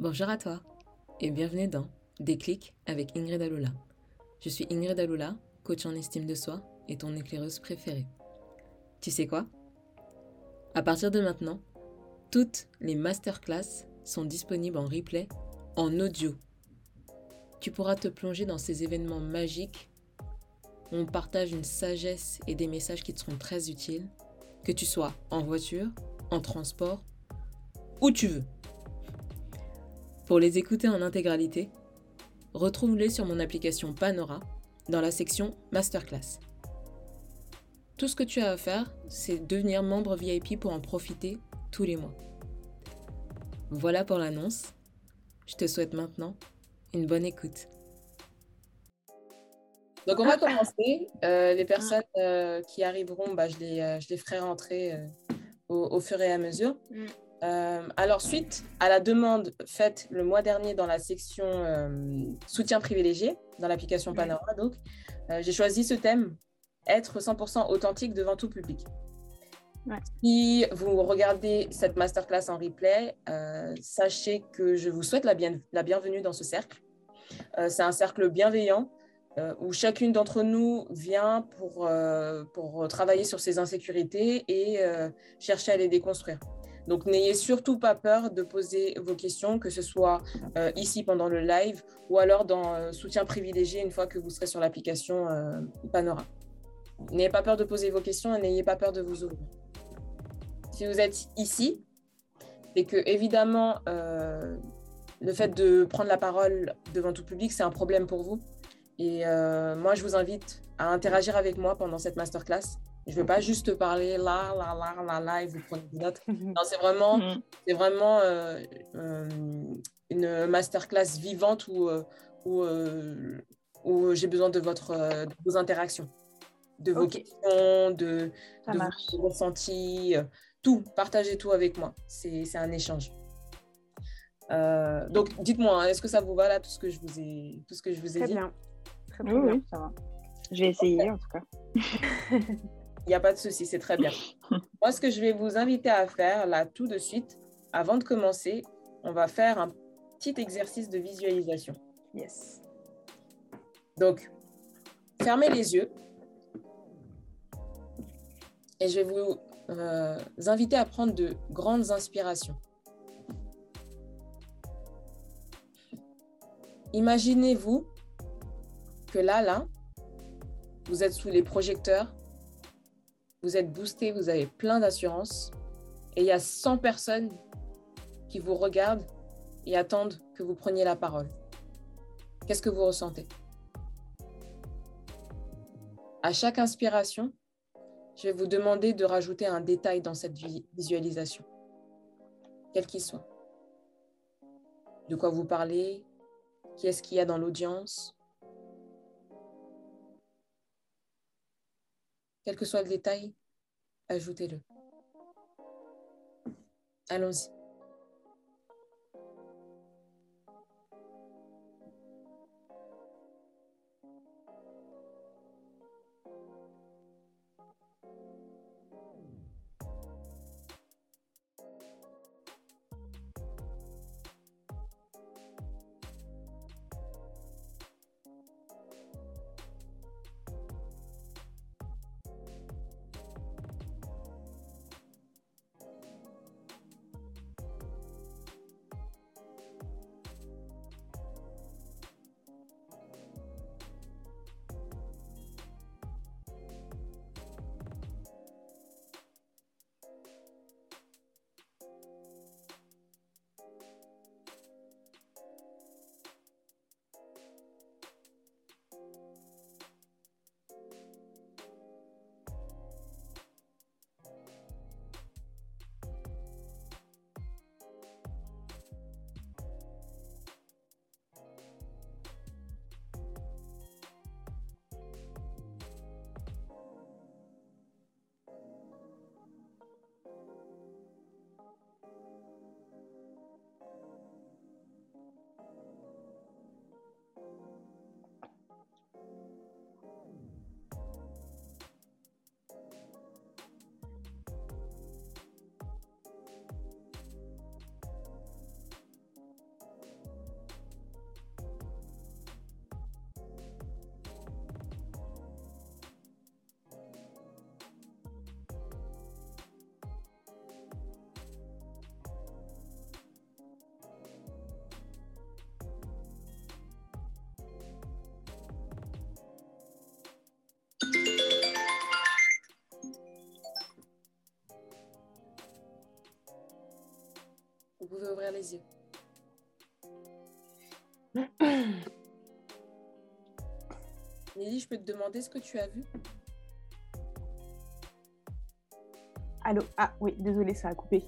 Bonjour à toi et bienvenue dans Déclic avec Ingrid Aloula. Je suis Ingrid Aloula, coach en estime de soi et ton éclaireuse préférée. Tu sais quoi? À partir de maintenant, toutes les masterclass sont disponibles en replay en audio. Tu pourras te plonger dans ces événements magiques où on partage une sagesse et des messages qui te seront très utiles, que tu sois en voiture, en transport, où tu veux. Pour les écouter en intégralité, retrouve-les sur mon application Panora dans la section Masterclass. Tout ce que tu as à faire, c'est devenir membre VIP pour en profiter tous les mois. Voilà pour l'annonce. Je te souhaite maintenant une bonne écoute. Donc on va commencer. Euh, les personnes euh, qui arriveront, bah, je, les, euh, je les ferai rentrer au, au, fur et à mesure. Euh, alors, suite à la demande faite le mois dernier dans la section euh, soutien privilégié, dans l'application Panorama, donc, euh, j'ai choisi ce thème être 100% authentique devant tout public. Si vous regardez cette masterclass en replay, sachez que je vous souhaite la, la bienvenue dans ce cercle. C'est un cercle bienveillant où chacune d'entre nous vient pour, pour travailler sur ses insécurités et chercher à les déconstruire. Donc, n'ayez surtout pas peur de poser vos questions, que ce soit euh, ici pendant le live ou alors dans euh, soutien privilégié une fois que vous serez sur l'application euh, Panora. N'ayez pas peur de poser vos questions et n'ayez pas peur de vous ouvrir. Si vous êtes ici, et que évidemment le fait de prendre la parole devant tout public, c'est un problème pour vous. Et moi, je vous invite à interagir avec moi pendant cette masterclass je ne vais pas juste te parler là, là, là, là, là, et vous prenez des notes. Non, c'est vraiment, mm. c'est vraiment euh, euh, une masterclass vivante où, euh, où, où j'ai besoin de, votre, de vos interactions, de vos questions, de, de vos ressentis, tout. Partagez tout avec moi. C'est un échange. donc, dites-moi, hein, est-ce que ça vous va là, tout ce que je vous ai, tout ce que je vous ai très dit? bien. Très, très oui, bien. ça va. Je vais essayer en tout cas. Il n'y a pas de souci, c'est très bien. Moi, ce que je vais vous inviter à faire là tout de suite, avant de commencer, on va faire un petit exercice de visualisation. Yes. Donc, fermez les yeux et je vais vous euh, inviter à prendre de grandes inspirations. Imaginez-vous que là, là, vous êtes sous les projecteurs vous êtes boosté, vous avez plein d'assurance, et il y a 100 personnes qui vous regardent et attendent que vous preniez la parole. Qu'est-ce que vous ressentez? À chaque inspiration, je vais vous demander de rajouter un détail dans cette visualisation, quel qu'il soit. De quoi vous parlez? Qui est-ce qu'il y a dans l'audience? Quel que soit le détail, ajoutez-le. Allons-y. Les yeux. Nelly, je peux te demander ce que tu as vu? Allô? Ah oui, désolé, ça a coupé.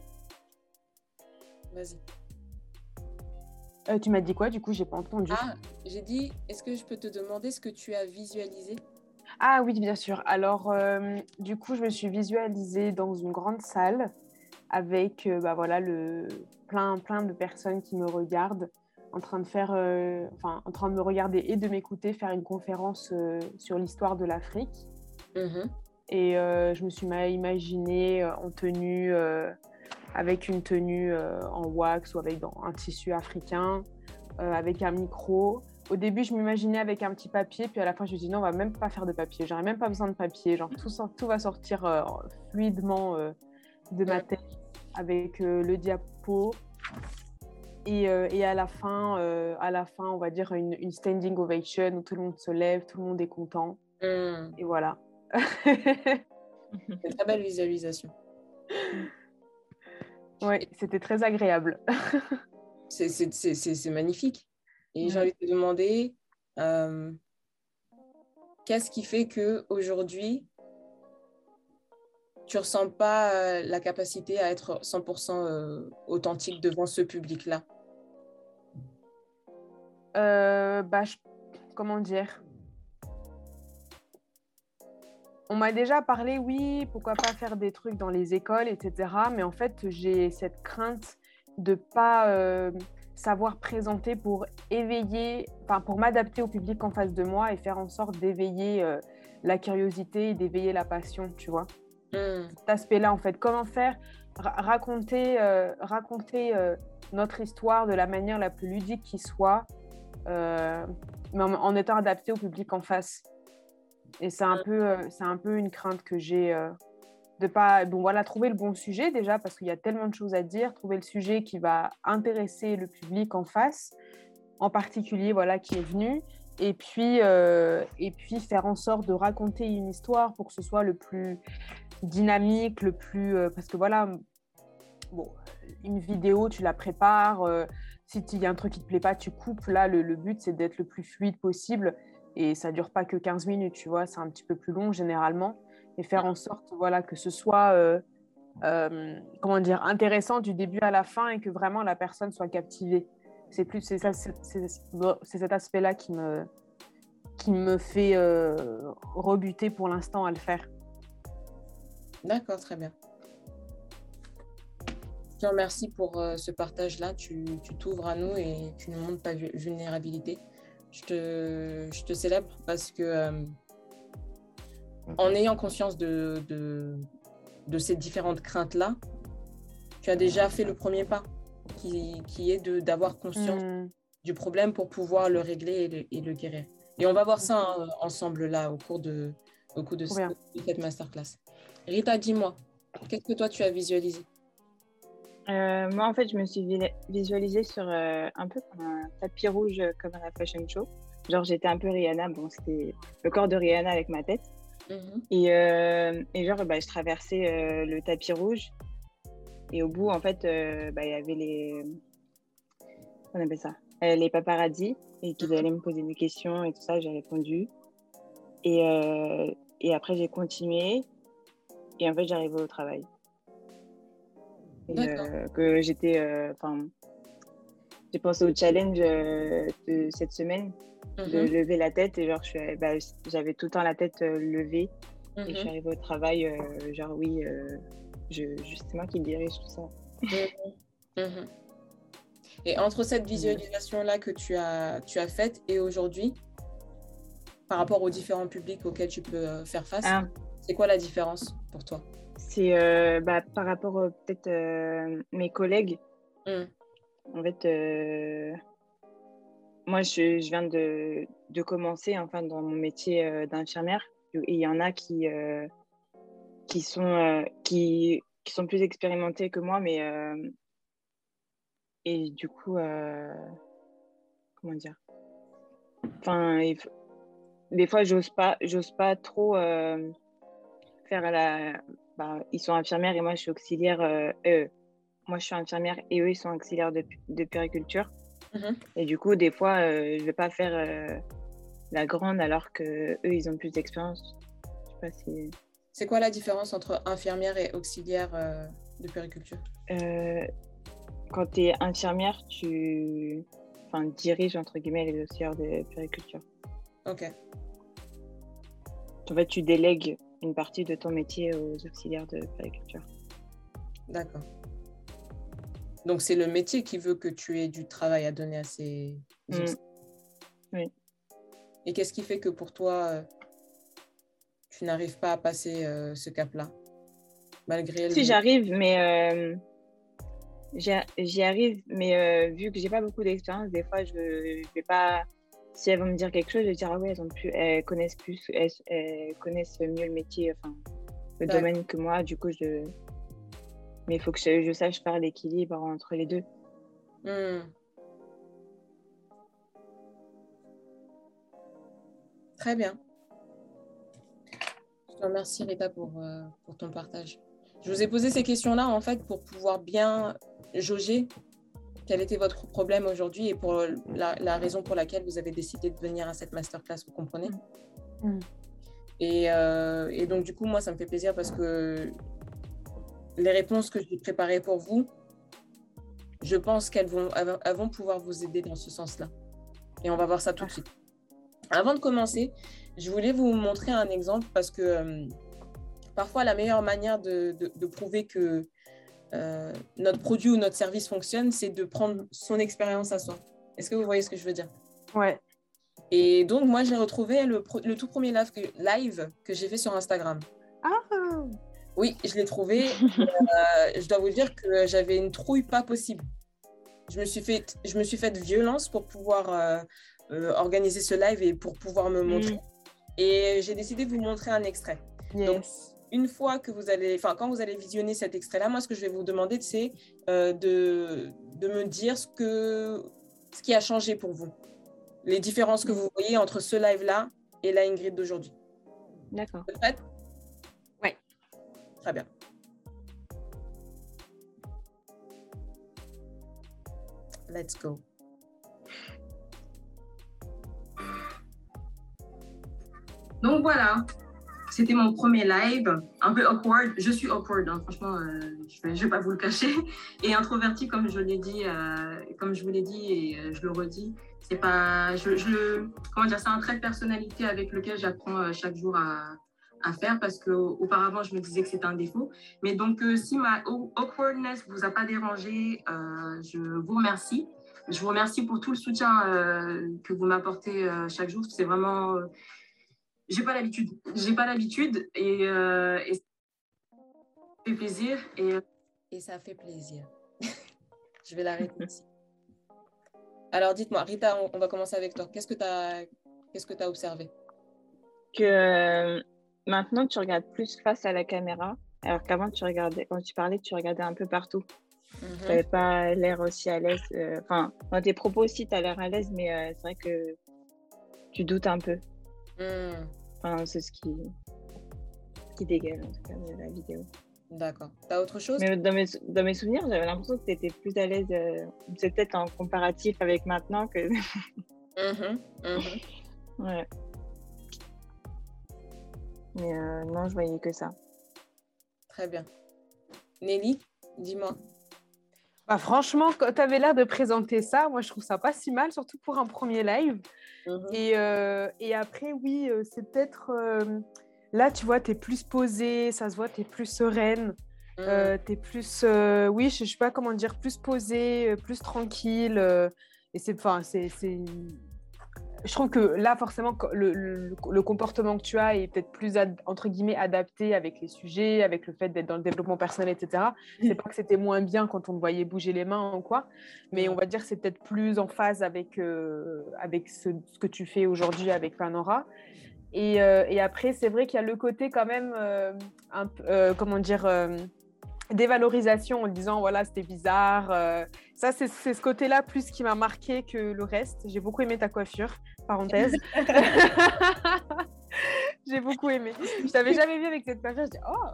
Vas-y. Euh, tu m'as dit quoi? Du coup, j'ai pas entendu. Ah, j'ai dit, est-ce que je peux te demander ce que tu as visualisé? Ah oui, bien sûr. Alors, euh, du coup, je me suis visualisée dans une grande salle avec, euh, bah voilà, le plein, plein de personnes qui me regardent, en train de faire, enfin, en train de me regarder et de m'écouter faire une conférence sur l'histoire de l'Afrique. Mm-hmm. Et je me suis imaginée en tenue avec une tenue euh, en wax ou avec un tissu africain, euh, avec un micro. Au début, je m'imaginais avec un petit papier, puis à la fin, je me suis dit non, on va même pas faire de papier. J'aurais même pas besoin de papier. Genre, tout, tout va sortir euh, fluidement de ma tête avec le diapo. Et, et, à la fin, à la fin, on va dire une, standing ovation où tout le monde se lève, tout le monde est content. Hmm. Et voilà. une très belle visualisation. Oui, c'était très agréable. c'est magnifique. Et j'ai envie de te demander, euh, qu'est-ce qui fait que aujourd'hui tu ressens pas euh, la capacité à être 100% euh, authentique devant ce public-là? Bah, Comment dire? On m'a déjà parlé, oui, pourquoi pas faire des trucs dans les écoles, etc. Mais en fait, j'ai cette crainte de pas euh, savoir présenter pour éveiller, enfin pour m'adapter au public en face de moi et faire en sorte d'éveiller euh, la curiosité et d'éveiller la passion, tu vois? Hmm. Cet aspect-là, en fait, comment faire raconter, euh, raconter notre histoire de la manière la plus ludique qui soit, mais en, étant adapté au public en face. Et c'est un, peu, euh, c'est un peu une crainte que j'ai euh, de pas. Bon, voilà, trouver le bon sujet déjà, parce qu'il y a tellement de choses à dire, trouver le sujet qui va intéresser le public en face, en particulier, voilà, qui est venu. Et puis, euh, et puis faire en sorte de raconter une histoire pour que ce soit le plus dynamique, le plus. parce que voilà, bon, une vidéo, tu la prépares. si il y a un truc qui te plaît pas, tu coupes. Là, le, le but, c'est d'être le plus fluide possible et ça dure pas que 15 minutes, tu vois, c'est un petit peu plus long généralement, et faire en sorte voilà, que ce soit euh, euh, comment dire, intéressant du début à la fin et que vraiment la personne soit captivée. C'est plus c'est cet aspect-là qui me, qui me fait euh, rebuter pour l'instant à le faire. D'accord, très bien. Je te remercie pour ce partage-là. Tu t'ouvres à nous et tu ne montres pas vulnérabilité je te, je te célèbre parce que euh, en ayant conscience de, de, de ces différentes craintes-là, tu as déjà fait le premier pas, qui, qui est d'avoir conscience hmm. du problème pour pouvoir le régler et le, et le guérir. Et on va voir ça hein, ensemble là au cours de, au cours de, cette masterclass. Rita, dis-moi, qu'est-ce que toi tu as visualisé? Euh, moi, en fait, je me suis visualisée sur euh, un peu comme un tapis rouge, euh, comme à la fashion show. Genre, j'étais un peu Rihanna. Bon, c'était le corps de Rihanna avec ma tête. Mhm. et, et, genre, bah, je traversais le tapis rouge. Et au bout, en fait, bah, il y avait les. On appelle ça Les paparazzis. Et qu'ils mhm. allaient me poser des questions et tout ça. J'ai répondu. Et, et après, j'ai continué. Et en fait, j'arrivais au travail. Euh, que j'étais. Euh, enfin, j'ai pensé au challenge euh, de cette semaine, de mhm. lever la tête. Et genre, bah, j'avais tout le temps la tête levée. Et je suis mhm. arrivée au travail, genre, oui, je, c'est moi qui dirige tout ça. Mhm. Et entre cette visualisation-là que tu as, tu as faite et aujourd'hui, par rapport aux différents publics auxquels tu peux faire face, ah. c'est quoi la différence pour toi? C'est euh, bah, par rapport euh, peut-être euh, mes collègues. Mm. En fait, moi, je, je, viens de, de, commencer enfin, dans mon métier d'infirmière. Et il y en a qui, qui, sont, qui, qui sont plus expérimentés que moi, mais. et du coup, comment dire? Enfin, des fois, j'ose pas, j'ose pas trop faire la, bah, ils sont infirmières et moi je suis auxiliaire, euh, moi je suis infirmière et eux ils sont auxiliaires de, de périculture. Mhm. Et du coup, des fois, je je vais pas faire la grande alors que eux ils ont plus d'expérience. Si... C'est quoi la différence entre infirmière et auxiliaire de périculture? Quand tu es infirmière, tu enfin, diriges entre guillemets les auxiliaires de périculture. Ok. En fait, tu délègues une partie de ton métier aux auxiliaires de périculture. D'accord. Donc, c'est le métier qui veut que tu aies du travail à donner à ces mmh. Oui. Et qu'est-ce qui fait que pour toi, euh, tu n'arrives pas à passer euh, ce cap-là Malgré Si, j'arrive, mais euh, j'y arrive, mais vu que j'ai pas beaucoup d'expérience, des fois, je vais pas si elles vont me dire quelque chose, je vais dire ah oui, elles, ont plus, elles connaissent plus, elles, connaissent mieux le métier, enfin le domaine que moi. Du coup, je. Mais il faut que je, sache faire l'équilibre entre les deux. Hmm. Très bien. Remercie Rita pour, euh, pour ton partage. Je vous ai posé ces questions-là en fait pour pouvoir bien jauger quel était votre problème aujourd'hui et pour la, raison pour laquelle vous avez décidé de venir à cette masterclass, vous comprenez? Mm. Mm. Euh, et, donc, du coup, moi, ça me fait plaisir parce que les réponses que j'ai préparées pour vous, je pense qu'elles vont, vont pouvoir vous aider dans ce sens-là. Et on va voir ça tout de suite. Avant de commencer, je voulais vous montrer un exemple parce que euh, parfois, la meilleure manière de prouver que euh, notre produit ou notre service fonctionne, c'est de prendre son expérience à soi. Est-ce que vous voyez ce que je veux dire? Ouais. Et donc, moi, j'ai retrouvé le, tout premier live que, live que j'ai fait sur Instagram. Ah Oui, je l'ai trouvé. Euh, je dois vous dire que j'avais une trouille pas possible. Je me suis fait, je me suis fait violence pour pouvoir euh, organiser ce live et pour pouvoir me montrer. Mm. Et j'ai décidé de vous montrer un extrait. Yes une fois que vous allez, enfin, quand vous allez visionner cet extrait-là, moi, ce que je vais vous demander, c'est euh, de, de me dire ce, que, ce qui a changé pour vous. Les différences que vous voyez entre ce live-là et la Ingrid d'aujourd'hui. D'accord. Vous êtes prête? Oui. Très bien. Let's go. Voilà, c'était mon premier live, un peu awkward. Je suis awkward, hein. franchement, euh, je ne vais, pas vous le cacher. Et introverti, comme je l'ai dit, euh, comme je vous l'ai dit et euh, je le redis, c'est pas, je, comment dire, c'est un trait de personnalité avec lequel j'apprends chaque jour à, à faire parce qu'auparavant, je me disais que c'était un défaut. Mais donc, si ma awkwardness vous a pas dérangé, je vous remercie. Je vous remercie pour tout le soutien que vous m'apportez chaque jour. C'est vraiment j'ai pas l'habitude. J'ai pas l'habitude et, euh, et, ça fait plaisir. Et, et ça fait plaisir. je vais l'arrêter ici. Alors dites-moi, Rita, on, va commencer avec toi. Qu'est-ce que tu as, qu'est-ce que as observé? Que euh, maintenant tu regardes plus face à la caméra, alors qu'avant tu regardais, quand tu parlais, tu regardais un peu partout. Mhm. Tu n'avais pas l'air aussi à l'aise. Euh, enfin, dans tes propos aussi, tu as l'air à l'aise, mais c'est vrai que tu doutes un peu. Hmm. Enfin, c'est ce qui, qui dégage en tout cas de la vidéo. D'accord. T'as autre chose? Mais dans mes, dans mes souvenirs, j'avais l'impression que tu étais plus à l'aise. Euh, c'est peut-être en comparatif avec maintenant que. Mmh mmh. Ouais. Mais euh, non, je voyais que ça. Très bien. Nelly, dis-moi. Bah, franchement, quand tu avais l'air de présenter ça, moi je trouve ça pas si mal, surtout pour un premier live. Mmh et, euh, et, après, oui, euh, c'est peut-être. Euh, là, tu vois, tu es plus posée, ça se voit, tu es plus sereine. Mmh. tu es plus. oui, je, ne sais pas comment dire, plus posée, plus tranquille. et c'est. Enfin, c'est je trouve que là, forcément, le, le, comportement que tu as est peut-être plus, entre guillemets, adapté avec les sujets, avec le fait d'être dans le développement personnel, etc. C'est pas que c'était moins bien quand on te voyait bouger les mains ou quoi, mais on va dire que c'est peut-être plus en phase avec, euh, avec ce, que tu fais aujourd'hui avec Panora. Et, euh, et après, c'est vrai qu'il y a le côté quand même, euh, un, comment dire dévalorisation en disant voilà c'était bizarre euh, ça c'est ce côté là plus qui m'a marqué que le reste j'ai beaucoup aimé ta coiffure parenthèse J'ai beaucoup aimé. Je t'avais jamais vu avec cette personne. Je dis oh.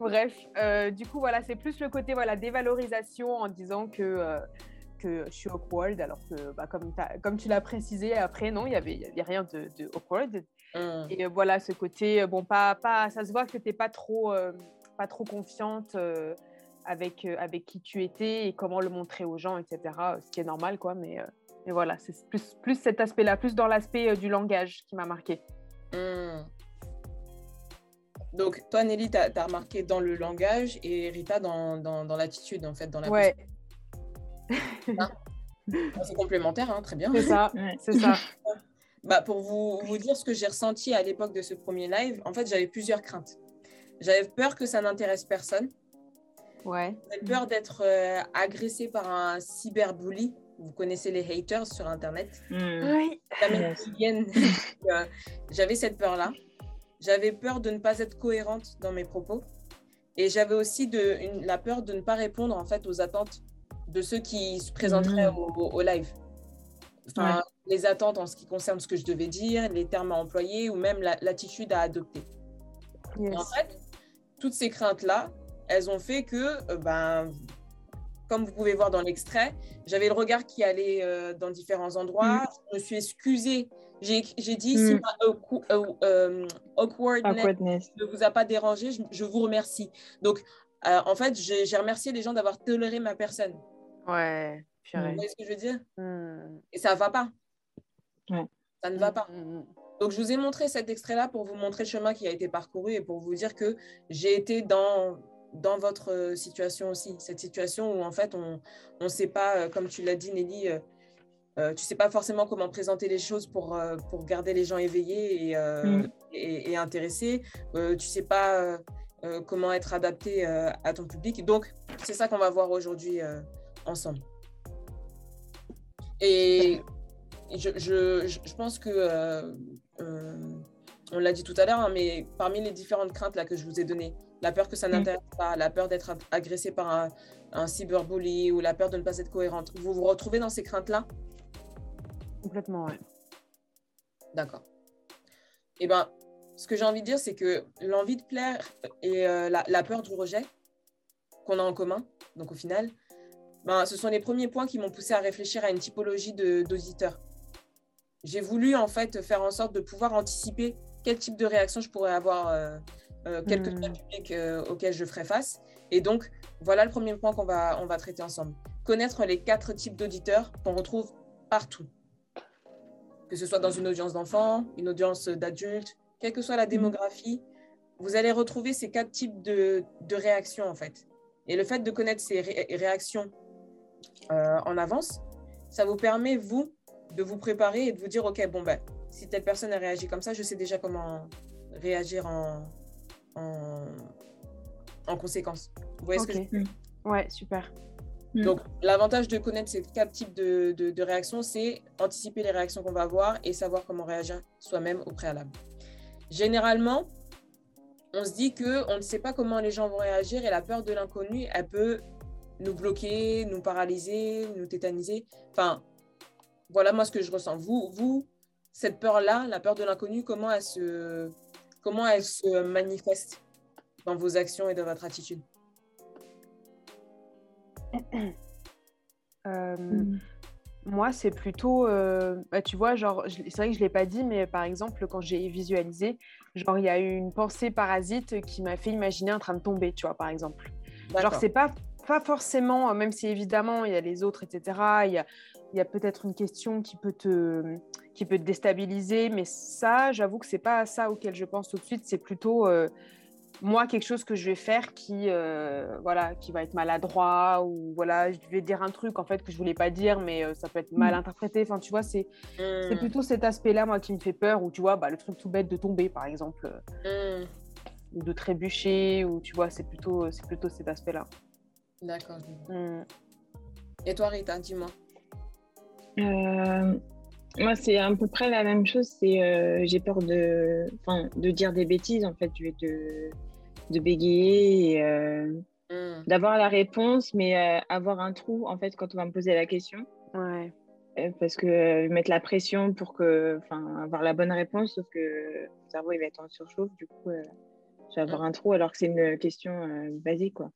Bref, euh, du coup voilà, c'est plus le côté voilà dévalorisation en disant que euh, que je suis awkward, alors que bah, comme, comme tu l'as précisé après, non, il y avait, y avait rien de, de awkward. Mmh. Et voilà, ce côté bon, pas pas, ça se voit que tu t'es pas trop pas trop confiante avec avec qui tu étais et comment le montrer aux gens, etc. Ce qui est normal quoi, mais et voilà, c'est plus, plus cet aspect-là, plus dans l'aspect du langage qui m'a marqué. Hmm. Donc, toi, Nelly, tu as, remarqué dans le langage et Rita dans, dans, dans l'attitude, en fait, dans la Ouais. Ah. C'est complémentaire, hein, très bien. C'est ça, c'est ça. Bah, pour vous, vous dire ce que j'ai ressenti à l'époque de ce premier live, en fait, j'avais plusieurs craintes. J'avais peur que ça n'intéresse personne. Ouais. J'avais peur d'être euh, agressée par un cyberbully. Vous connaissez les haters sur Internet. Hmm. Oui. Euh, j'avais cette peur-là. J'avais peur de ne pas être cohérente dans mes propos. Et j'avais aussi de, la peur de ne pas répondre en fait aux attentes de ceux qui se présenteraient hmm. au, live. Enfin, les attentes en ce qui concerne ce que je devais dire, les termes à employer ou même l'attitude à adopter. en fait, toutes ces craintes-là, elles ont fait que euh, ben, comme vous pouvez voir dans l'extrait, j'avais le regard qui allait euh, dans différents endroits. Mm. Je me suis excusée. J'ai dit, si mm. ma euh, awkwardness, ne vous a pas dérangé, je, vous remercie. Donc, euh, en fait, j'ai remercié les gens d'avoir toléré ma personne. Ouais, Vous voyez ce que je veux dire? Mm. Et ça ne va pas. Ça ne va pas. Donc, je vous ai montré cet extrait-là pour vous montrer le chemin qui a été parcouru et pour vous dire que j'ai été dans dans votre euh, situation aussi, cette situation où en fait on ne sait pas, euh, comme tu l'as dit Nelly, euh, euh, tu sais pas forcément comment présenter les choses pour, pour garder les gens éveillés et, mm. et, intéressés, tu sais pas comment être adapté à ton public. Donc c'est ça qu'on va voir aujourd'hui ensemble. Et je, je, je pense que, on l'a dit tout à l'heure, hein, mais parmi les différentes craintes là, que je vous ai données, la peur que ça mm. n'intéresse pas, la peur d'être agressé par un, un, cyberbully ou la peur de ne pas être cohérente. Vous vous retrouvez dans ces craintes-là? Complètement, oui. D'accord. Eh bien, ce que j'ai envie de dire, c'est que l'envie de plaire et euh, la, peur du rejet qu'on a en commun, donc au final, ben, ce sont les premiers points qui m'ont poussé à réfléchir à une typologie d'auditeurs. J'ai voulu en fait faire en sorte de pouvoir anticiper quel type de réaction je pourrais avoir euh, euh, quelques hmm. publics euh, auxquels je ferai face. Et donc, voilà le premier point qu'on va, on va traiter ensemble. Connaître les quatre types d'auditeurs qu'on retrouve partout. Que ce soit dans une audience d'enfants, une audience d'adultes, quelle que soit la hmm. démographie, vous allez retrouver ces quatre types de, de réactions en fait. Et le fait de connaître ces réactions euh, en avance, ça vous permet, vous, de vous préparer et de vous dire, OK, bon, ben, si telle personne a réagi comme ça, je sais déjà comment réagir en, en, conséquence. Vous voyez ce que je veux dire? Ouais, super. Mm. Donc, l'avantage de connaître ces quatre types de, de, réactions, c'est anticiper les réactions qu'on va avoir et savoir comment réagir soi-même au préalable. Généralement, on se dit que on ne sait pas comment les gens vont réagir et la peur de l'inconnu, elle peut nous bloquer, nous paralyser, nous tétaniser. Enfin, voilà moi ce que je ressens. Vous, vous cette peur-là, la peur de l'inconnu, comment elle se, Comment elle se manifeste dans vos actions et dans votre attitude euh, hmm. Moi, c'est plutôt, euh, bah, tu vois, genre, c'est vrai que je l'ai pas dit, mais par exemple, quand j'ai visualisé, genre, il y a eu une pensée parasite qui m'a fait imaginer en train de tomber, tu vois, par exemple. Genre, c'est pas pas forcément, même si évidemment il y a les autres, etc. Il y a, il y a peut-être une question qui peut te qui peut te déstabiliser, mais ça, j'avoue que c'est pas ça auquel je pense tout de suite. C'est plutôt euh, moi quelque chose que je vais faire qui euh, voilà qui va être maladroit ou voilà je vais dire un truc en fait que je voulais pas dire, mais euh, ça peut être mal mm. interprété. Enfin, tu vois, c'est c'est mm. plutôt cet aspect-là moi qui me fait peur. Ou tu vois, bah, le truc tout bête de tomber par exemple, mm. ou de trébucher, ou tu vois, c'est plutôt c'est plutôt cet aspect-là. D'accord. Et toi, Rita, dis-moi. Euh, moi, c'est à peu près la même chose. C'est euh, j'ai peur de, de dire des bêtises. En fait, je vais de, de bégayer, euh, hmm. d'avoir la réponse, mais avoir un trou en fait quand on va me poser la question. Ouais. parce que mettre la pression pour que, enfin, avoir la bonne réponse, sauf que le cerveau il va être en surchauffe, du coup, je vais avoir un trou alors que c'est une question basique, quoi.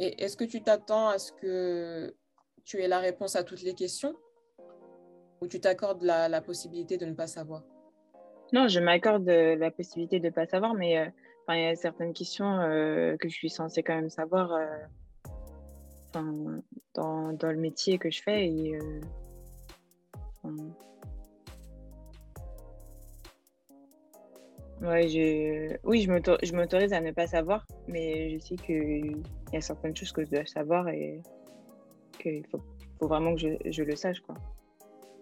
Et est-ce que tu t'attends à ce que tu aies la réponse à toutes les questions ou tu t'accordes la, possibilité de ne pas savoir? Non, je m'accorde la possibilité de ne pas savoir, mais euh, il y a certaines questions euh, que je suis censée quand même savoir euh, dans, dans, le métier que je fais. Ouais. Oui, je m'autorise à ne pas savoir, mais je sais qu'il y a certaines choses que je dois savoir et qu'il faut, faut, vraiment que je, je le sache. quoi.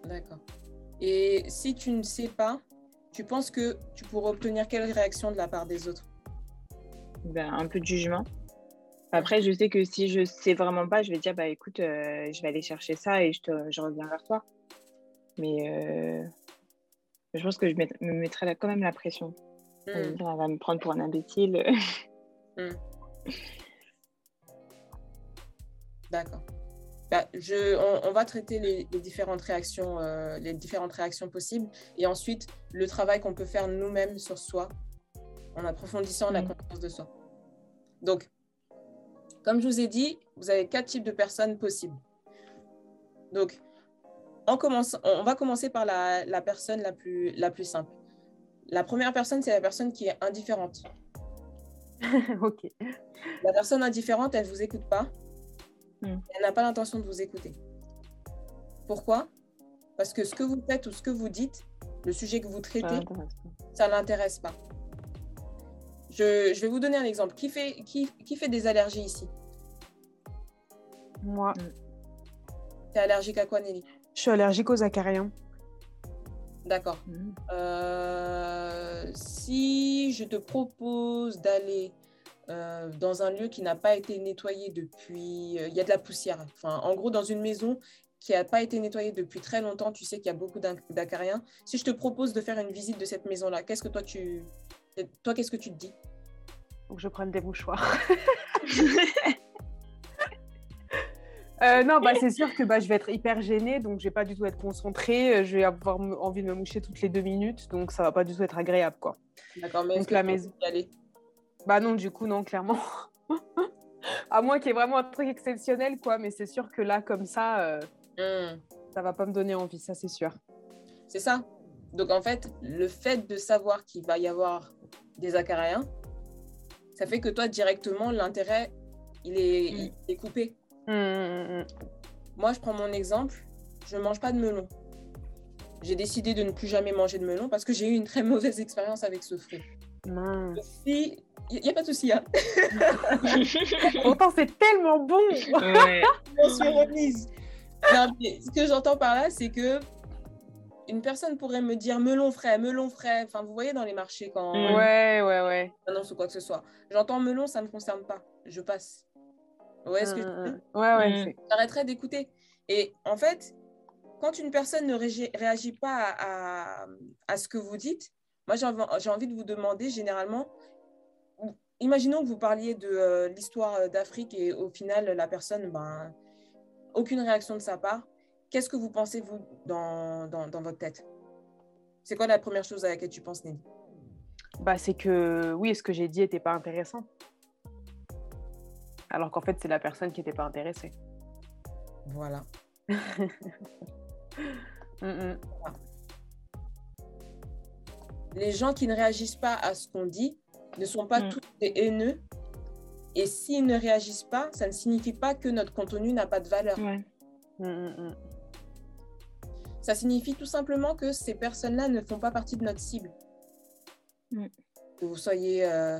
D'accord. Et si tu ne sais pas, tu penses que tu pourrais obtenir quelle réaction de la part des autres? Ben, Un peu de jugement. Après, je sais que si je sais vraiment pas, je vais dire bah écoute, euh, je vais aller chercher ça et je, te, je reviens vers toi. Mais euh, je pense que je me mettrai quand même la pression. Hmm. Elle va me prendre pour un imbécile. Hmm. D'accord. Bah, je, on, va traiter les, différentes réactions, euh, les différentes réactions possibles, et ensuite le travail qu'on peut faire nous-mêmes sur soi, en approfondissant la hmm. conscience de soi. Donc, comme je vous ai dit, vous avez quatre types de personnes possibles. Donc, on, commence, on va commencer par la, la personne la plus, la plus simple. La première personne, c'est la personne qui est indifférente. ok. La personne indifférente, elle ne vous écoute pas. Hmm. Elle n'a pas l'intention de vous écouter. Pourquoi? Parce que ce que vous faites ou ce que vous dites, le sujet que vous traitez, ça ne l'intéresse pas. Je, vais vous donner un exemple. Qui fait, qui, qui fait des allergies ici? Moi. Tu es allergique à quoi, Nelly? Je suis allergique aux acariens. D'accord. Mmh. Euh, si je te propose d'aller euh, dans un lieu qui n'a pas été nettoyé depuis... Euh, il y a de la poussière. Enfin, en gros, dans une maison qui n'a pas été nettoyée depuis très longtemps, tu sais qu'il y a beaucoup d'acariens. Si je te propose de faire une visite de cette maison-là, qu'est-ce que toi tu... Toi, qu'est-ce que tu te dis? Faut que je prenne des mouchoirs. Euh, non, bah, c'est sûr que bah, je vais être hyper gênée, donc je vais pas du tout être concentrée. Je vais avoir envie de me moucher toutes les deux minutes, donc ça va pas du tout être agréable, quoi. D'accord, mais donc la maison. aller? Bah non, du coup, non, clairement. à moins qu'il y ait vraiment un truc exceptionnel, quoi. Mais c'est sûr que là, comme ça, euh, hmm. ça va pas me donner envie, ça c'est sûr. C'est ça. Donc en fait, le fait de savoir qu'il va y avoir des acariens, ça fait que toi directement l'intérêt il est, il est coupé. Mmh, mmh. Moi, je prends mon exemple. Je ne mange pas de melon. J'ai décidé de ne plus jamais manger de melon parce que j'ai eu une très mauvaise expérience avec ce fruit. Il n'y a pas de souci. Hein. Pourtant, c'est tellement bon. Je suis remise. ce que j'entends par là, c'est que une personne pourrait me dire melon frais, melon frais. Enfin, vous voyez dans les marchés quand. Ouais, ouais, ouais. Annonce ou quoi que ce soit. J'entends melon, ça ne me concerne pas. Je passe. Ouais, ce que je Ouais, ouais. Mmh. J'arrêterai d'écouter. Et en fait, quand une personne ne réagit pas à, à, ce que vous dites, moi, j'ai envie de vous demander généralement, imaginons que vous parliez de euh, l'histoire d'Afrique et au final, la personne, ben, aucune réaction de sa part. Qu'est-ce que vous pensez, vous, dans, dans, dans votre tête? C'est quoi la première chose à laquelle tu penses, Nelly? Bah, C'est que oui, ce que j'ai dit n'était pas intéressant alors qu'en fait, c'est la personne qui n'était pas intéressée. Voilà. Mm, mm. Les gens qui ne réagissent pas à ce qu'on dit ne sont pas mm. tous des haineux. Et s'ils ne réagissent pas, ça ne signifie pas que notre contenu n'a pas de valeur. Ça signifie tout simplement que ces personnes-là ne font pas partie de notre cible. Que vous soyez euh,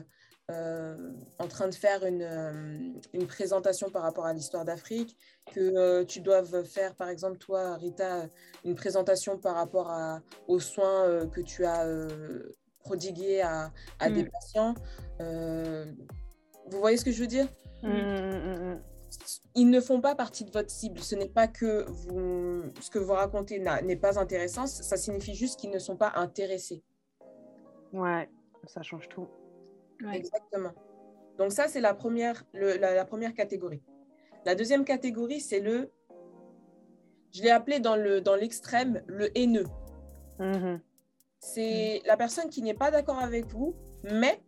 euh, en train de faire une, euh, une, présentation par rapport à l'histoire d'Afrique, que euh, tu doives faire, par exemple, toi, Rita, une présentation par rapport à, aux soins que tu as prodigués à, à des mm. patients. vous voyez ce que je veux dire? Mm, mm, Ils ne font pas partie de votre cible. Ce n'est pas que vous, ce que vous racontez n'est pas intéressant, ça signifie juste qu'ils ne sont pas intéressés. Ouais, ça change tout. Exactement. Donc ça, c'est la première, la, première catégorie. La deuxième catégorie, c'est le je l'ai appelé dans l'extrême le, dans le haineux. Mm-hmm. C'est la personne qui n'est pas d'accord avec vous, mais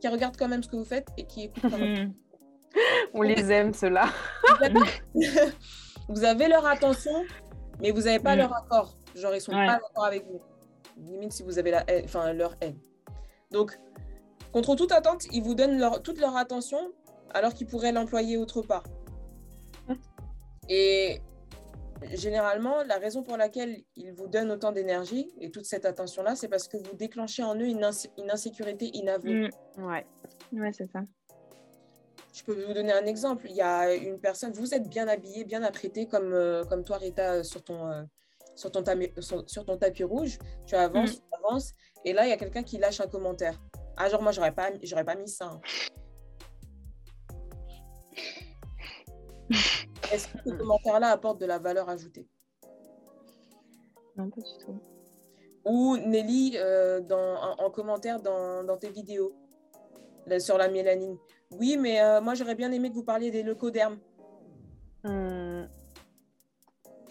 qui regarde quand même ce que vous faites et qui écoute quand même. On les aime, ceux-là. vous avez leur attention, mais vous n'avez pas mm. leur accord. Genre, ils sont pas d'accord avec vous. Limite si vous avez la enfin, leur haine. Donc, contre toute attente, ils vous donnent leur, toute leur attention alors qu'ils pourraient l'employer autre part. Et généralement, la raison pour laquelle ils vous donnent autant d'énergie et toute cette attention-là, c'est parce que vous déclenchez en eux une, insécurité inavouée. Mm. Ouais, ouais c'est ça. Je peux vous donner un exemple. Il y a une personne, vous êtes bien habillé, bien apprêté, comme, euh, comme toi, Rita, sur ton, euh, sur, ton sur, ton tapis rouge. Tu avances, mm. tu avances, et là, il y a quelqu'un qui lâche un commentaire. Ah, genre, moi, j'aurais pas, pas mis ça. Hein. Est-ce que ce commentaire-là apporte de la valeur ajoutée? Non, pas du tout. Ou Nelly, euh, dans, en, commentaire dans, dans, tes vidéos sur la mélanine. Oui, mais euh, moi, j'aurais bien aimé que vous parliez des leucodermes. Hmm.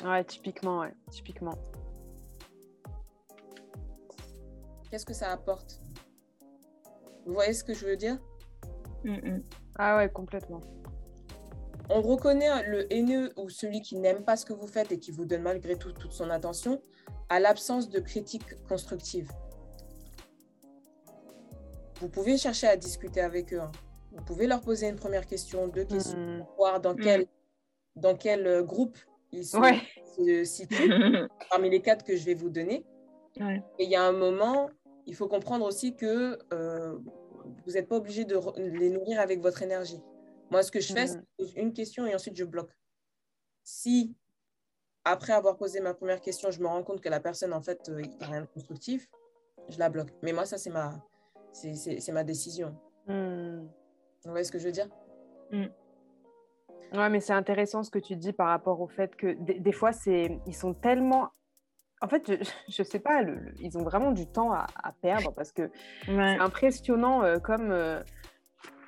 Ouais, typiquement, ouais, typiquement. Qu'est-ce que ça apporte? Vous voyez ce que je veux dire? Ah ouais, complètement on reconnaît le haineux ou celui qui n'aime pas ce que vous faites et qui vous donne malgré tout toute son attention à l'absence de critique constructive. Vous pouvez chercher à discuter avec eux. Hein. Vous pouvez leur poser une première question, deux questions, hmm. voir dans quel, dans quel euh, groupe ils se situent parmi les quatre que je vais vous donner. Et il y a un moment, il faut comprendre aussi que euh, vous n'êtes pas obligé de les nourrir avec votre énergie. Moi, ce que je fais, mm. c'est une question et ensuite je bloque. Si, après avoir posé ma première question, je me rends compte que la personne, en fait, euh, il n'y a rien de constructif, je la bloque. Mais moi, ça, c'est ma, c'est, ma décision. Mm. Vous voyez ce que je veux dire? Mm. Ouais, mais c'est intéressant ce que tu dis par rapport au fait que des, fois, c'est, ils sont tellement en fait, je ne sais pas, ils ont vraiment du temps à, perdre parce que c'est impressionnant euh, comme euh,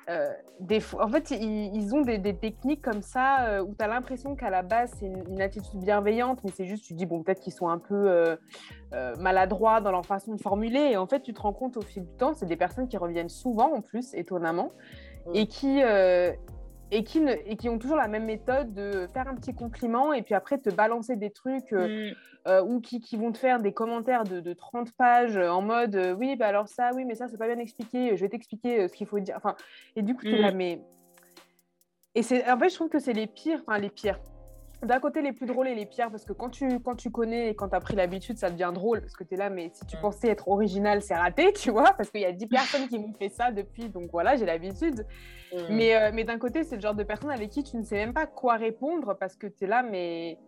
euh, des en fait, ils, ont des, techniques comme ça euh, où tu as l'impression qu'à la base, c'est une, attitude bienveillante, mais c'est juste, tu dis, bon, peut-être qu'ils sont un peu euh, maladroits dans leur façon de formuler. Et en fait, tu te rends compte au fil du temps, c'est des personnes qui reviennent souvent, en plus, étonnamment, et qui, et qui, ne, et qui ont toujours la même méthode de faire un petit compliment et puis après te balancer des trucs euh, mm. euh, ou qui, qui, vont te faire des commentaires de, de 30 pages en mode euh, oui, bah alors ça, oui, mais ça, c'est pas bien expliqué, je vais t'expliquer ce qu'il faut dire. Enfin, et du coup, tu es là, mm. mais. Et en fait, je trouve que c'est les pires, enfin, les pires d'un côté les plus drôles et les pires parce que quand tu, quand tu connais et quand tu as pris l'habitude, ça devient drôle parce que tu es là, mais si tu pensais être original, c'est raté, tu vois, parce qu'il y a 10 personnes qui m'ont fait ça depuis, donc voilà, j'ai l'habitude. Mais, euh, mais d'un côté, c'est le genre de personne avec qui tu ne sais même pas quoi répondre parce que tu es là, mais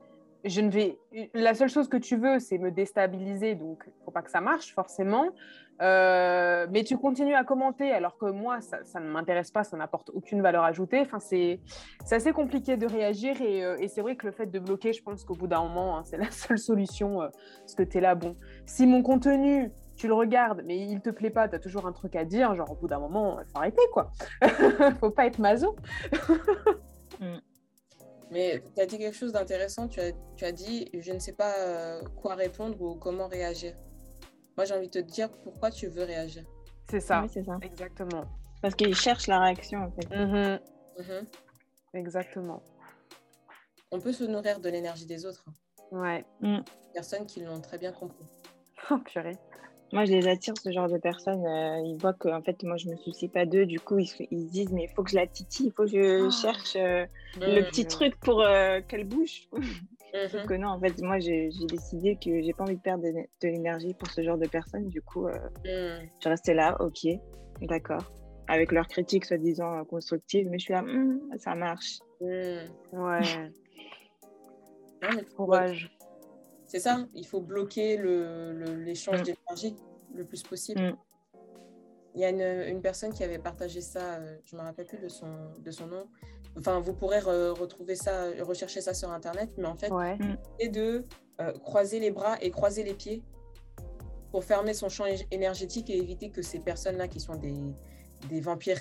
je ne vais. La seule chose que tu veux, c'est me déstabiliser, donc il faut pas que ça marche forcément. Euh, mais tu continues à commenter alors que moi, ça, ne m'intéresse pas, ça n'apporte aucune valeur ajoutée. Enfin, c'est assez compliqué de réagir et, euh, et c'est vrai que le fait de bloquer, je pense qu'au bout d'un moment, hein, c'est la seule solution euh, parce que tu es là. Bon, si mon contenu, tu le regardes, mais il te plaît pas, tu as toujours un truc à dire, genre au bout d'un moment, il faut arrêter quoi. faut pas être maso. Mm. Mais tu as dit quelque chose d'intéressant, tu as, tu as dit je ne sais pas quoi répondre ou comment réagir. Moi, j'ai envie de te dire pourquoi tu veux réagir. C'est ça. c'est ça. Exactement. Parce qu'ils cherchent la réaction, en fait. Mm-hmm. Mm-hmm. Exactement. On peut se nourrir de l'énergie des autres. Ouais. Mm. Personnes qui l'ont très bien compris. Oh, purée. Moi, je les attire, ce genre de personnes. Euh, ils voient que, en fait, moi, je me soucie pas d'eux. Du coup, ils, se disent, mais il faut que je la titille, il faut que je ah. cherche euh, le petit mm. truc pour euh, qu'elle bouge. Sauf mhm. que non, en fait, moi, j'ai décidé que j'ai pas envie de perdre de, l'énergie pour ce genre de personnes. Du coup, euh, mm. je restais là, ok, d'accord. Avec leurs critiques soi-disant constructives, mais je suis là, hmm, ça marche. Mm. Ouais. Courage. C'est ça, il faut bloquer l'échange le, d'énergie le plus possible. Il y a une, une, personne qui avait partagé ça, euh, je ne me rappelle plus de son, de son nom, Enfin, vous pourrez retrouver ça, rechercher ça sur Internet, mais en fait, c'est de euh, croiser les bras et croiser les pieds pour fermer son champ énergétique et éviter que ces personnes-là qui sont des, des vampires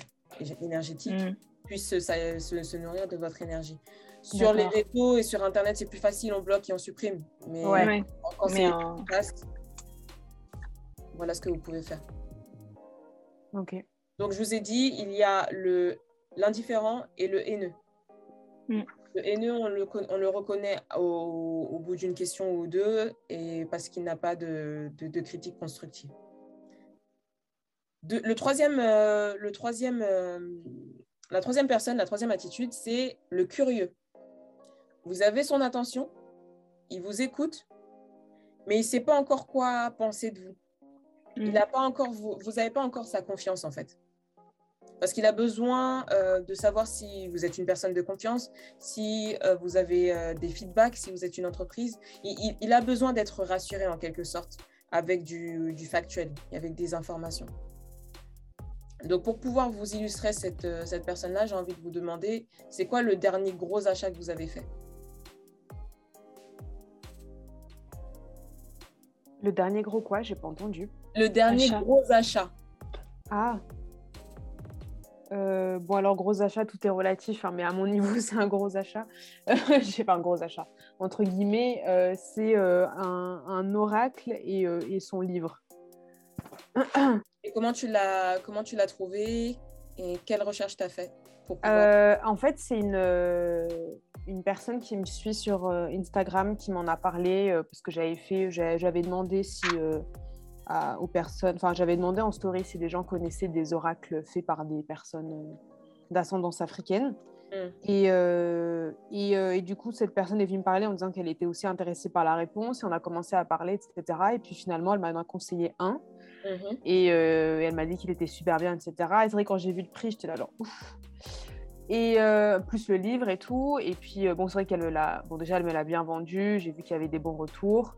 énergétiques mm. puissent se, se, nourrir de votre énergie. Sur les réseaux et sur Internet, c'est plus facile, on bloque et on supprime. Mais, ouais. quand c'est voilà ce que vous pouvez faire. Ok. Donc, je vous ai dit, il y a l'indifférent et le haineux. Mm. Le haineux, on le, on le reconnaît au, bout d'une question ou deux et parce qu'il n'a pas de, de, critique constructive. le troisième, euh, le troisième, euh, la troisième personne, la troisième attitude, c'est le curieux. Vous avez son attention, il vous écoute, mais il ne sait pas encore quoi penser de vous. Il mm. pas encore, vous n'avez pas encore sa confiance en fait parce qu'il a besoin euh, de savoir si vous êtes une personne de confiance, si euh, vous avez euh, des feedbacks, si vous êtes une entreprise. Il, a besoin d'être rassuré en quelque sorte avec du, factuel et avec des informations. Donc pour pouvoir vous illustrer cette, cette personne-là, j'ai envie de vous demander, c'est quoi le dernier gros achat que vous avez fait? Le dernier gros quoi? J'ai pas entendu. Le dernier gros achat. Ah, euh, bon, alors, gros achat, tout est relatif, hein, mais à mon niveau, c'est un gros achat. Je sais pas un gros achat. Entre guillemets, euh, c'est euh, un, oracle et, et, son livre. et comment tu l'as comment tu l'as trouvé et quelle recherche tu as fait En fait, c'est une, une personne qui me suit sur Instagram qui m'en a parlé parce que j'avais fait, j'avais demandé si aux personnes. Enfin, j'avais demandé en story si les gens connaissaient des oracles faits par des personnes euh, d'ascendance africaine. Mm. Et, euh, euh, et, du coup, cette personne est venue me parler en disant qu'elle était aussi intéressée par la réponse. Et on a commencé à parler, etc. Et puis finalement, elle m'a conseillé un. Mm-hmm. Et, elle m'a dit qu'il était super bien, etc. Et c'est vrai, quand j'ai vu le prix, j'étais là, genre, ouf. Et plus le livre et tout. Et puis, bon, c'est vrai qu'elle me l'a. Bon, déjà, elle me l'a bien vendu. J'ai vu qu'il y avait des bons retours.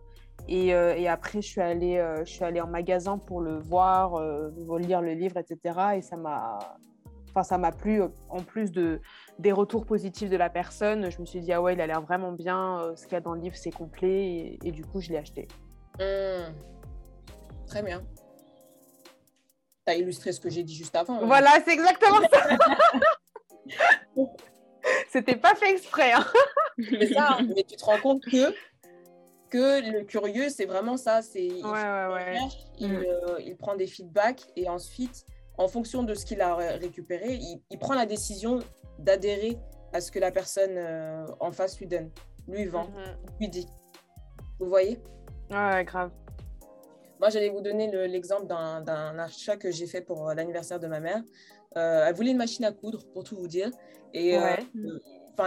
Euh, et, après, je suis, allée, euh, je suis allée en magasin pour le voir, euh, lire le livre, etc. Et ça m'a, enfin, ça m'a plu. En plus de, des retours positifs de la personne, je me suis dit, ah ouais, il a l'air vraiment bien. ce qu'il y a dans le livre, c'est complet. Et, du coup, je l'ai acheté. Mmh. Très bien. Tu as illustré ce que j'ai dit juste avant. Hein. Voilà, c'est exactement ça. C'était pas fait exprès. Hein. ça, mais tu te rends compte que que le curieux, c'est vraiment ça. C'est il, mm. euh, il, prend des feedbacks et ensuite, en fonction de ce qu'il a récupéré, il, prend la décision d'adhérer à ce que la personne euh, en face lui donne, lui vend, mm-hmm. lui dit. Vous voyez? Ouais, grave. Moi, j'allais vous donner l'exemple d'un achat que j'ai fait pour l'anniversaire de ma mère. Euh, elle voulait une machine à coudre, pour tout vous dire. Et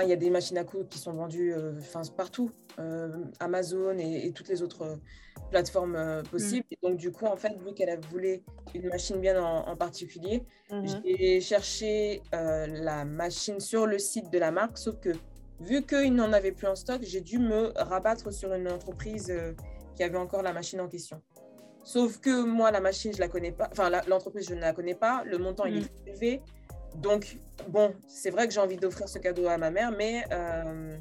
il y a des machines à coudre qui sont vendues euh, partout, euh, Amazon et, toutes les autres euh, plateformes possibles. Mm. donc, du coup, en fait, vu qu'elle voulait une machine bien en, particulier, mm-hmm. j'ai cherché la machine sur le site de la marque, sauf que vu qu'ils n'en avaient plus en stock, j'ai dû me rabattre sur une entreprise qui avait encore la machine en question. Sauf que moi, la machine, je la connais pas. Enfin, l'entreprise, je ne la connais pas. Le montant, il est mm. élevé. Donc, bon, c'est vrai que j'ai envie d'offrir ce cadeau à ma mère, mais euh,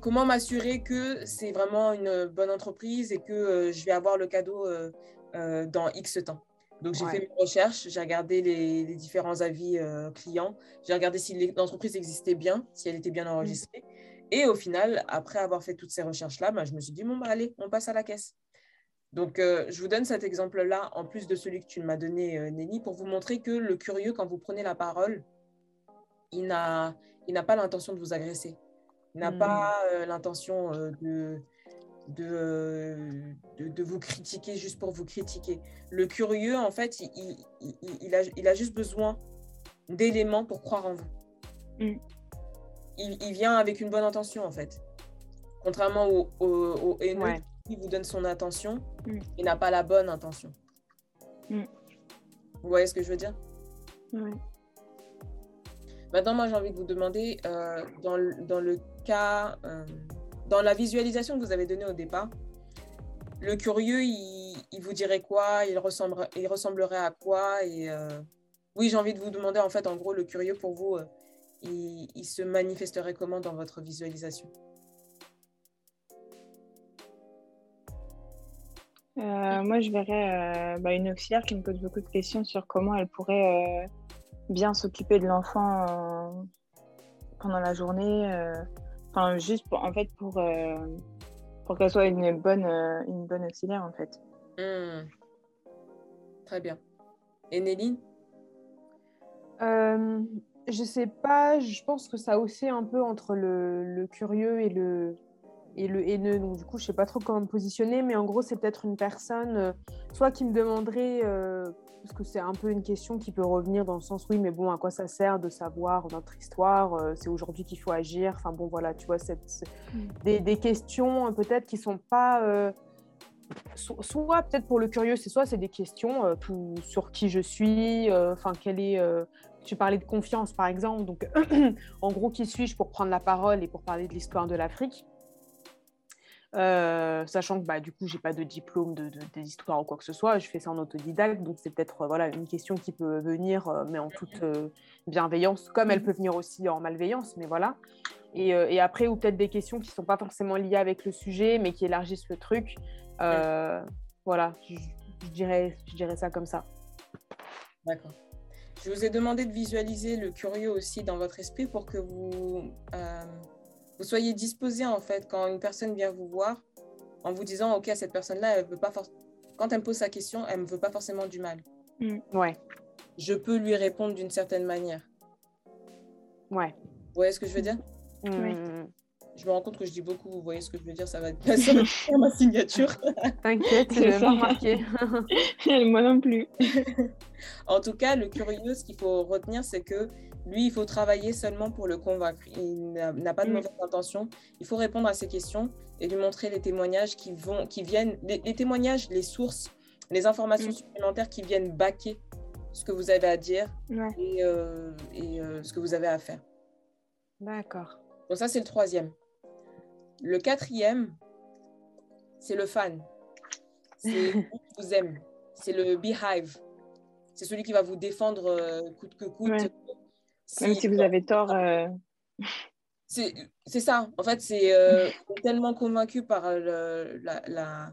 comment m'assurer que c'est vraiment une bonne entreprise et que euh, je vais avoir le cadeau euh, dans X temps? Donc, j'ai fait mes recherches, j'ai regardé les, différents avis clients, j'ai regardé si l'entreprise existait bien, si elle était bien mmh. enregistrée. Et au final, après avoir fait toutes ces recherches-là, bah, je me suis dit, bon, bah, allez, on passe à la caisse. Donc, euh, je vous donne cet exemple-là, en plus de celui que tu m'as donné, euh, Nelly, pour vous montrer que le curieux, quand vous prenez la parole, il n'a pas l'intention de vous agresser. Il n'a hmm. pas euh, l'intention de, de, de, vous critiquer juste pour vous critiquer. Le curieux, en fait, il, il, a, il a, juste besoin d'éléments pour croire en vous. Hmm. Il, vient avec une bonne intention, en fait. Contrairement au, au, haineux vous donne son attention, mm. il n'a pas la bonne intention. Mm. Vous voyez ce que je veux dire? Oui. Maintenant, moi, j'ai envie de vous demander, euh, dans, le, dans, le cas, euh, dans la visualisation que vous avez donnée au départ, le curieux, il, il vous dirait quoi? Il, ressemble, il ressemblerait à quoi? Et euh, oui, j'ai envie de vous demander, en fait, en gros, le curieux pour vous, il, il se manifesterait comment dans votre visualisation? Euh, moi, je verrais euh, bah, une auxiliaire qui me pose beaucoup de questions sur comment elle pourrait euh, bien s'occuper de l'enfant pendant la journée. Enfin, juste pour, en fait pour, pour qu'elle soit une bonne, une bonne auxiliaire en fait. Hmm. Très bien. Et Nelly Je sais pas, je pense que ça aussi un peu entre le, le curieux et le, et le haineux. Donc, du coup, je sais pas trop comment me positionner, mais en gros, c'est peut-être une personne, euh, soit qui me demanderait, euh, parce que c'est un peu une question qui peut revenir dans le sens, oui, mais bon, à quoi ça sert de savoir notre histoire euh, C'est aujourd'hui qu'il faut agir. Enfin, bon, voilà, tu vois, cette, mm. des, des, questions peut-être qui sont pas. soit peut-être pour le curieux, c'est soit c'est des questions tout, sur qui je suis, enfin, quelle est. tu parlais de confiance, par exemple. Donc, en gros, qui suis-je pour prendre la parole et pour parler de l'histoire de l'Afrique? Euh, sachant que bah, du coup, j'ai pas de diplôme de, des histoires ou quoi que ce soit, je fais ça en autodidacte, donc c'est peut-être voilà, une question qui peut venir, euh, mais en toute euh, bienveillance, comme elle peut venir aussi en malveillance, mais voilà. Et, et après, ou peut-être des questions qui sont pas forcément liées avec le sujet, mais qui élargissent le truc. Voilà, je, dirais, je dirais ça comme ça. D'accord. Je vous ai demandé de visualiser le curieux aussi dans votre esprit pour que vous vous soyez disposé en fait quand une personne vient vous voir en vous disant ok cette personne là elle veut pas quand elle me pose sa question elle me veut pas forcément du mal. Mm. ouais. Je peux lui répondre d'une certaine manière. Ouais. Vous voyez ce que je veux dire? Mm. oui. Je me rends compte que je dis beaucoup vous voyez ce que je veux dire ça va être sur ma signature. T'inquiète je vais pas remarquer moi non plus. En tout cas le curieux ce qu'il faut retenir c'est que lui, il faut travailler seulement pour le convaincre. Il n'a pas de mm. mauvaise intention. Il faut répondre à ses questions et lui montrer les témoignages qui, vont, qui viennent, les, témoignages, les sources, les informations mm. supplémentaires qui viennent baquer ce que vous avez à dire et, euh, euh, ce que vous avez à faire. D'accord. Donc ça, c'est le troisième. Le quatrième, c'est le fan. C'est qui vous aime. C'est le beehive. C'est celui qui va vous défendre euh, coûte que coûte. Même si vous avez tort. Euh. C'est ça. En fait, c'est euh, tellement convaincu par le, la,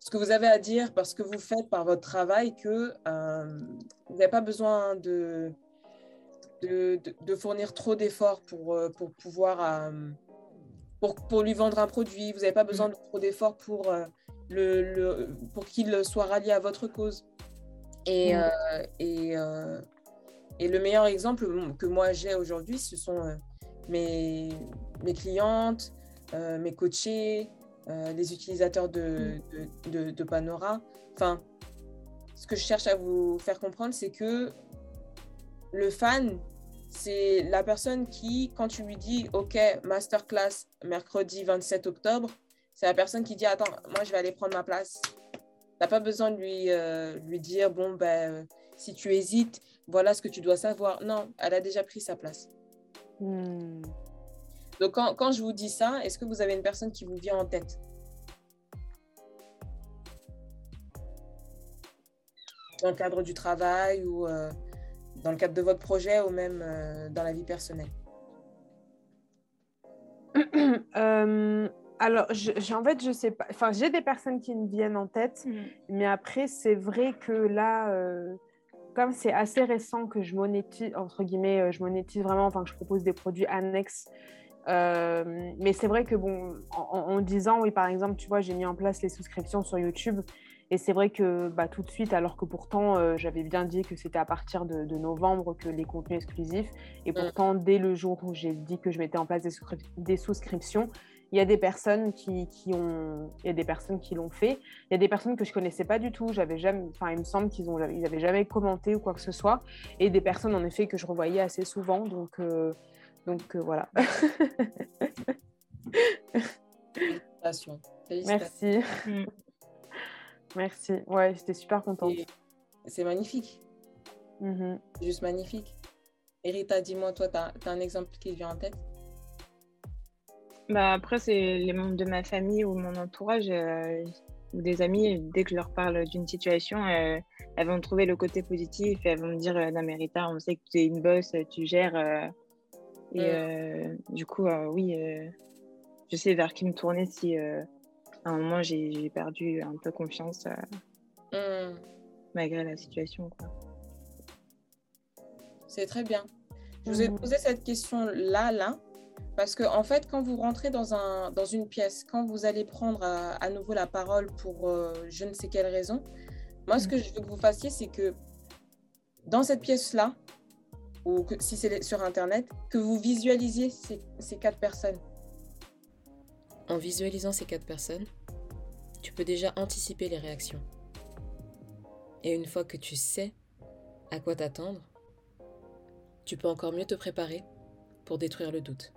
ce que vous avez à dire, par ce que vous faites, par votre travail, que euh, vous n'avez pas besoin de, de, de, fournir trop d'efforts pour, pour pouvoir. pour, pour, lui vendre un produit. Vous n'avez pas besoin de trop d'efforts pour, le, le, pour qu'il soit rallié à votre cause. Et, et et le meilleur exemple que moi j'ai aujourd'hui, ce sont euh, mes, mes clientes, euh, mes coachés, euh, les utilisateurs de, de, Panora. Enfin, ce que je cherche à vous faire comprendre, c'est que le fan, c'est la personne qui, quand tu lui dis OK, masterclass mercredi 27 octobre, c'est la personne qui dit Attends, moi je vais aller prendre ma place. Tu n'as pas besoin de lui, lui dire Bon, ben, si tu hésites, voilà ce que tu dois savoir. Non, elle a déjà pris sa place. Hmm. Donc, quand, quand, je vous dis ça, est-ce que vous avez une personne qui vous vient en tête? Dans le cadre du travail ou euh, dans le cadre de votre projet ou même euh, dans la vie personnelle? Euh, Alors, je, en fait, je sais pas. Enfin, j'ai des personnes qui me viennent en tête, hmm. mais après, c'est vrai que là comme c'est assez récent que je monétise, entre guillemets, euh, je monétise vraiment, enfin que je propose des produits annexes. Euh, mais c'est vrai que, bon, en, disant, oui, par exemple, tu vois, j'ai mis en place les souscriptions sur YouTube. Et c'est vrai que bah, tout de suite, alors que pourtant, euh, j'avais bien dit que c'était à partir de, novembre que les contenus exclusifs. Et mm. pourtant, dès le jour où j'ai dit que je mettais en place des souscriptions, il y a des personnes qui, qui ont, il y a des personnes qui l'ont fait. Il y a des personnes que je connaissais pas du tout. J'avais jamais, enfin, il me semble qu'ils ont, ils avaient jamais commenté ou quoi que ce soit. Et des personnes en effet que je revoyais assez souvent. Donc, euh, donc euh, voilà. Félicitations. Merci. Merci. Ouais, j'étais super contente. C'est magnifique. Mm-hmm. Juste magnifique. Erita, dis-moi, toi, tu as, as, un exemple qui te vient en tête? Bah après, c'est les membres de ma famille ou mon entourage euh, ou des amis. Dès que je leur parle d'une situation, euh, elles vont trouver le côté positif et elles vont me dire euh, Non, mais Rita, on sait que tu es une bosse, tu gères. et du coup, oui, je sais vers qui me tourner si à un moment j'ai perdu un peu confiance mm. malgré la situation. C'est très bien. Je vous ai posé cette question-là, là, parce que en fait, quand vous rentrez dans, un, dans une pièce, quand vous allez prendre à, nouveau la parole pour euh, je ne sais quelle raison, moi, ce que je veux que vous fassiez, c'est que dans cette pièce-là, ou que, si c'est sur Internet, que vous visualisiez ces, ces quatre personnes. En visualisant ces quatre personnes, tu peux déjà anticiper les réactions. Et une fois que tu sais à quoi t'attendre, tu peux encore mieux te préparer pour détruire le doute.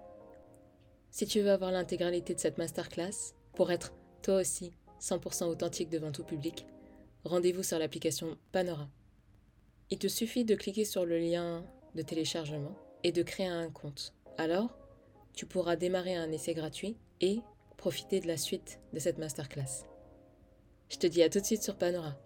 Si tu veux avoir l'intégralité de cette masterclass, pour être toi aussi 100% authentique devant tout public, rendez-vous sur l'application Panora. Il te suffit de cliquer sur le lien de téléchargement et de créer un compte. Alors, tu pourras démarrer un essai gratuit et profiter de la suite de cette masterclass. Je te dis à tout de suite sur Panora.